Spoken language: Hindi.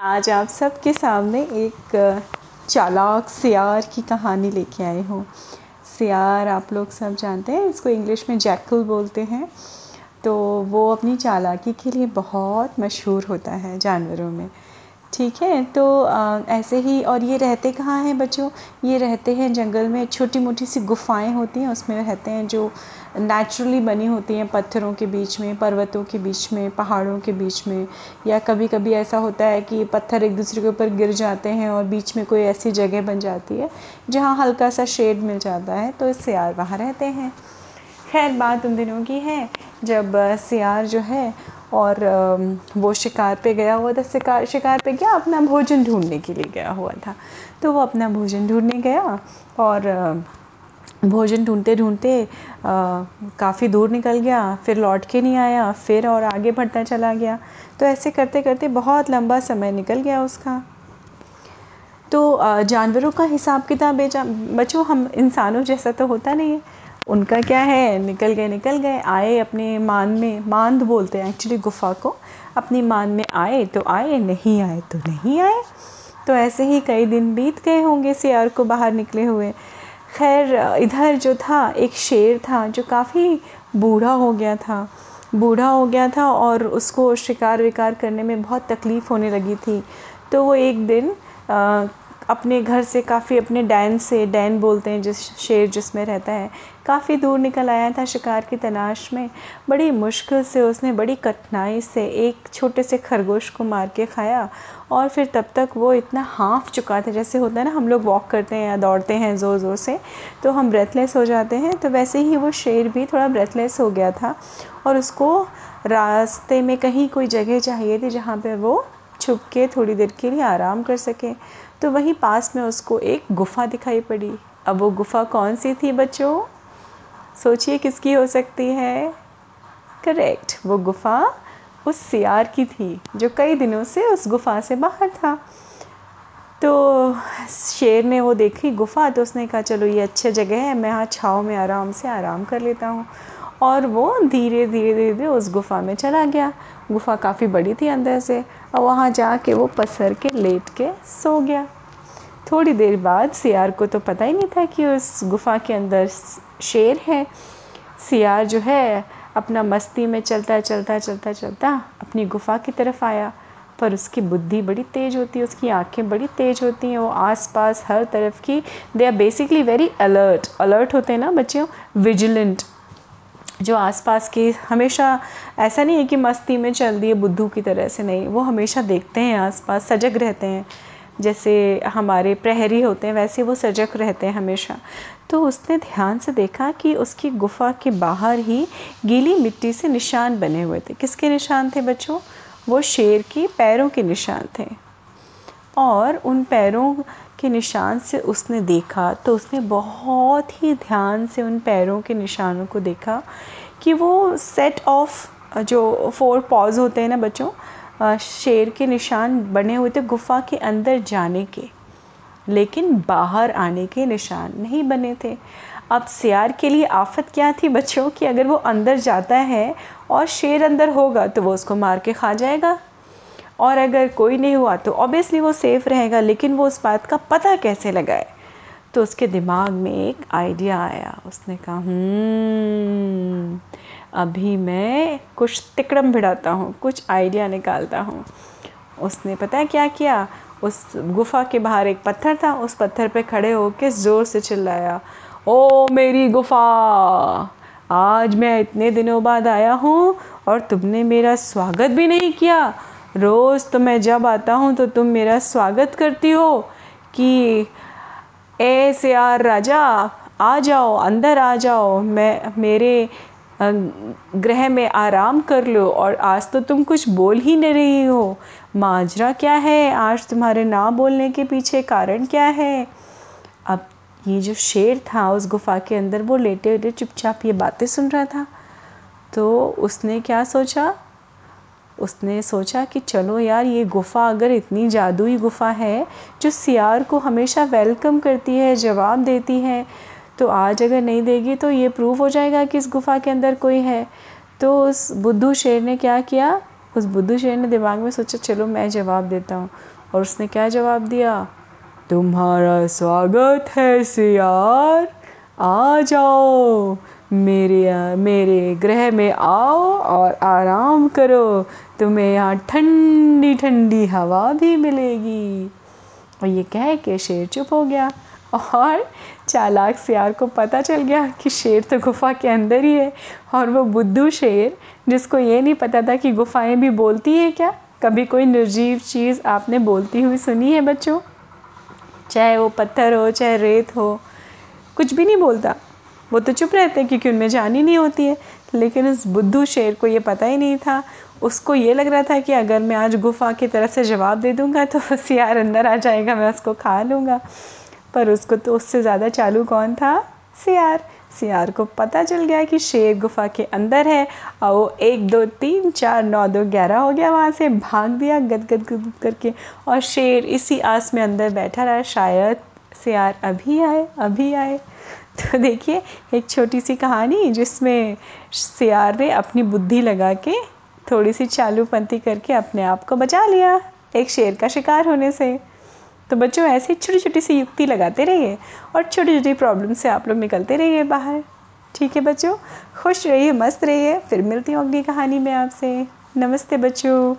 आज आप सबके सामने एक चालाक सियार की कहानी लेके आई हूँ। सियार आप लोग सब जानते हैं, इसको इंग्लिश में जैकल बोलते हैं। तो वो अपनी चालाकी के लिए बहुत मशहूर होता है जानवरों में। ठीक है? तो ऐसे ही, और ये रहते कहाँ हैं बच्चों? ये रहते हैं जंगल में छोटी मोटी सी गुफ़ाएँ होती हैं, उसमें रहते हैं जो नेचुरली बनी होती हैं, पत्थरों के बीच में, पर्वतों के बीच में, पहाड़ों के बीच में, या कभी कभी ऐसा होता है कि पत्थर एक दूसरे के ऊपर गिर जाते हैं और बीच में कोई ऐसी जगह बन जाती है, जहाँ हल्का सा शेड मिल जाता है तो सियार वहाँ रहते हैं। खैर, बात उन दिनों की है, जब सियार जो है और वो शिकार पे गया हुआ था, शिकार शिकार पे गया, अपना भोजन ढूँढने के लिए गया हुआ था। तो वो अपना भोजन ढूँढने गया और भोजन ढूंढते ढूंढते काफ़ी दूर निकल गया, फिर लौट के नहीं आया, फिर और आगे बढ़ता चला गया। तो ऐसे करते करते बहुत लंबा समय निकल गया उसका। तो जानवरों का हिसाब किताब बेचा, बच्चों, हम, इंसानों जैसा तो होता नहीं है। उनका क्या है? निकल गए निकल गए, आए अपने मान में, मांद बोलते हैं एक्चुअली गुफ़ा को। अपनी मान में आए तो आए, नहीं आए तो नहीं आए। तो ऐसे ही कई दिन बीत गए होंगे, सियार को बाहर निकले हुए। खैर, इधर जो था, एक शेर था जो काफ़ी बूढ़ा हो गया था। बूढ़ा हो गया था और उसको शिकार विकार करने में बहुत तकलीफ़ होने लगी थी। तो वो एक दिन अपने घर से, काफ़ी अपने डैन से, डैन बोलते हैं जिस शेर जिसमें रहता है। काफ़ी दूर निकल आया था शिकार की तलाश में। बड़ी मुश्किल से उसने, बड़ी कठिनाई से एक छोटे से खरगोश को मार के खाया और फिर तब तक वो इतना हाँफ चुका था, जैसे होता है ना, हम लोग वॉक करते हैं या दौड़ते हैं ज़ोर ज़ोर से तो हम ब्रेथलेस हो जाते हैं। तो वैसे ही वो शेर भी थोड़ा ब्रेथलेस हो गया था और उसको रास्ते में कहीं कोई जगह चाहिए थी जहाँ पर वो छुप के थोड़ी देर के लिए आराम कर सके। तो वहीं पास में उसको एक गुफ़ा दिखाई पड़ी। अब वो गुफ़ा कौन सी थी बच्चों? सोचिए किसकी हो सकती है? करेक्ट वो गुफ़ा उस सियार की थी, जो कई दिनों से उस गुफ़ा से बाहर था। तो शेर ने वो देखी गुफ़ा तो उसने कहा, चलो, ये अच्छी जगह है, मैं यहाँ छाँव में आराम से आराम कर लेता हूँ। और वो धीरे धीरे धीरे धीरे उस गुफ़ा में चला गया। गुफ़ा काफ़ी बड़ी थी अंदर से और वहाँ जाके वो पसर के, लेट के सो गया। थोड़ी देर बाद सियार को तो पता ही नहीं था कि उस गुफ़ा के अंदर शेर है। सियार जो है, अपना मस्ती में चलता चलता चलता चलता अपनी गुफ़ा की तरफ़ आया। पर उसकी बुद्धि बड़ी तेज़ होती है उसकी आँखें बड़ी तेज़ होती हैं। वो आसपास हर तरफ़ की they are basically very alert alert होते हैं ना बच्चों विजिलेंट जो आसपास के हमेशा ऐसा नहीं है कि मस्ती में चल दिए बुद्धू की तरह से नहीं, वो हमेशा देखते हैं आसपास, सजग रहते हैं। जैसे हमारे प्रहरी होते हैं, वैसे वो सजग रहते हैं हमेशा। तो उसने ध्यान से देखा कि उसकी गुफ़ा के बाहर ही गीली मिट्टी से निशान बने हुए थे। किसके निशान थे बच्चों? वो शेर की पैरों के निशान थे। और उन पैरों के निशान से उसने देखा। तो उसने बहुत ही ध्यान से उन पैरों के निशानों को देखा कि वो सेट ऑफ़ जो फोर पॉज होते हैं ना बच्चों शेर के निशान बने हुए थे गुफ़ा के अंदर जाने के। लेकिन बाहर आने के निशान नहीं बने थे। अब सियार के लिए आफत क्या थी बच्चों कि अगर वो अंदर जाता है और शेर अंदर होगा तो वो उसको मार के खा जाएगा? और अगर कोई नहीं हुआ तो ऑब्वियसली वो सेफ़ रहेगा लेकिन वो उस बात का पता कैसे लगाए? तो उसके दिमाग में एक आइडिया आया। उसने कहा हम्म, अभी मैं कुछ तिकड़म भिड़ाता हूँ कुछ आइडिया निकालता हूँ। उसने पता है क्या किया? उस गुफ़ा के बाहर एक पत्थर था उस पत्थर पे खड़े होकर ज़ोर से चिल्लाया ओ मेरी गुफ़ा आज मैं इतने दिनों बाद आया हूँ और तुमने मेरा स्वागत भी नहीं किया। रोज़ तो मैं जब आता हूँ तो तुम मेरा स्वागत करती हो कि ऐसे यार राजा, आ जाओ, अंदर आ जाओ, मैं, मेरे ग्रह में आराम कर लो और आज तो तुम कुछ बोल ही नहीं रही हो। माजरा क्या है? आज तुम्हारे ना बोलने के पीछे कारण क्या है? अब ये जो शेर था, उस गुफ़ा के अंदर वो लेटे लेटे चुपचाप ये बातें सुन रहा था। तो उसने क्या सोचा? उसने सोचा कि चलो यार, ये गुफ़ा अगर इतनी जादुई गुफ़ा है जो सियार को हमेशा वेलकम करती है, जवाब देती है तो आज अगर नहीं देगी तो ये प्रूव हो जाएगा कि इस गुफ़ा के अंदर कोई है। तो उस बुद्धू शेर ने क्या किया? उस बुद्धू शेर ने दिमाग में सोचा, चलो मैं जवाब देता हूँ। और उसने क्या जवाब दिया? तुम्हारा स्वागत है सियार। आ जाओ, मेरे मेरे ग्रह में आओ और आराम करो। तुम्हें यहाँ ठंडी ठंडी हवा भी मिलेगी। और ये कह के शेर चुप हो गया। और चालाक सियार को पता चल गया कि शेर तो गुफा के अंदर ही है। और वो बुद्धू शेर, जिसको ये नहीं पता था कि गुफाएँ भी बोलती हैं क्या? कभी कोई निर्जीव चीज़ आपने बोलती हुई सुनी है बच्चों? चाहे वो पत्थर हो, चाहे रेत हो, कुछ भी नहीं बोलता। वो तो चुप रहते हैं क्योंकि उनमें जान ही नहीं होती है। लेकिन उस बुद्धू शेर को ये पता ही नहीं था। उसको ये लग रहा था कि अगर मैं आज गुफा की तरफ़ से जवाब दे दूँगा तो सियार अंदर आ जाएगा, मैं उसको खा लूँगा। पर उसको तो उससे ज़्यादा चालू कौन था? सियार। सियार को पता चल गया कि शेर गुफा के अंदर है, और वो एक, दो, तीन, चार, नौ, दो, ग्यारह हो गया वहाँ से भाग दिया गद गद गद करके। और शेर इसी आस में अंदर बैठा रहा, शायद सियार अभी आए अभी आए। तो देखिए, एक छोटी सी कहानी जिसमें सियार ने अपनी बुद्धि लगा के थोड़ी सी चालूपंथी करके अपने आप को बचा लिया, एक शेर का शिकार होने से। तो बच्चों, ऐसी छोटी छोटी सी युक्ति लगाते रहिए और छोटी छोटी प्रॉब्लम से आप लोग निकलते रहिए बाहर। ठीक है बच्चों? खुश रहिए, मस्त रहिए। फिर मिलती हूँ अगली कहानी में आपसे। नमस्ते बच्चों।